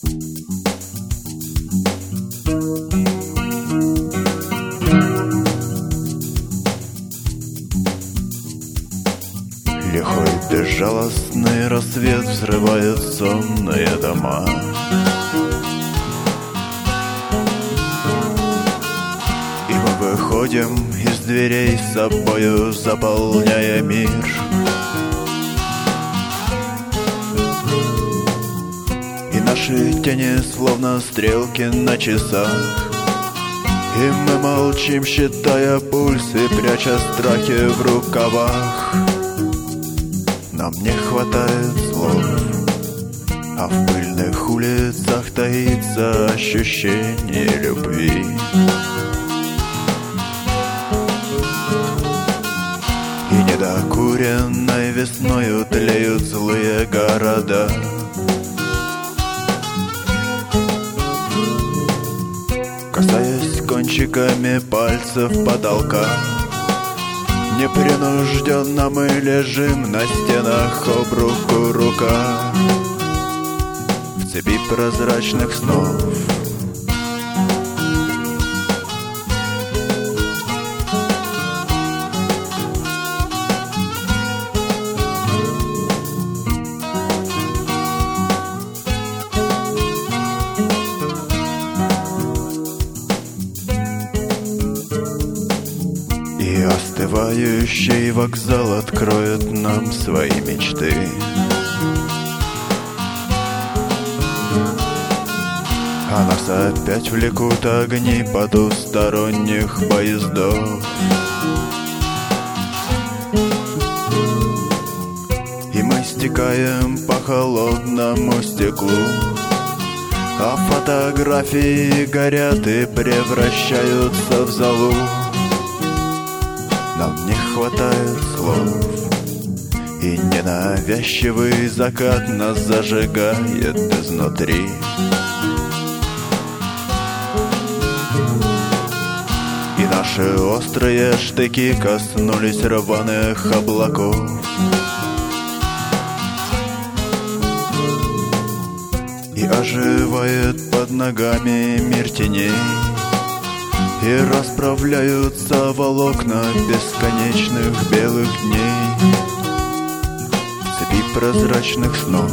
Лихой безжалостный рассвет взрывает сонные дома. И мы выходим из дверей с собою, заполняя мир наши тени словно стрелки на часах. И мы молчим, считая пульс и пряча страхи в рукавах. Нам не хватает слов А в пыльных улицах таится ощущение любви. И недокуренной весною тлеют злые города кончиками пальцев потолка. Непринужденно мы лежим на стенах об руку рука. В цепи прозрачных снов остывающий вокзал откроет нам свои мечты. А нас опять влекут огни потусторонних поездов. И мы стекаем по холодному стеклу. А фотографии горят и превращаются в золу нам не хватает слов. И ненавязчивый закат нас зажигает изнутри. И наши острые штыки коснулись рваных облаков. И оживает под ногами мир теней и расправляются волокна бесконечных белых дней. Цепи прозрачных снов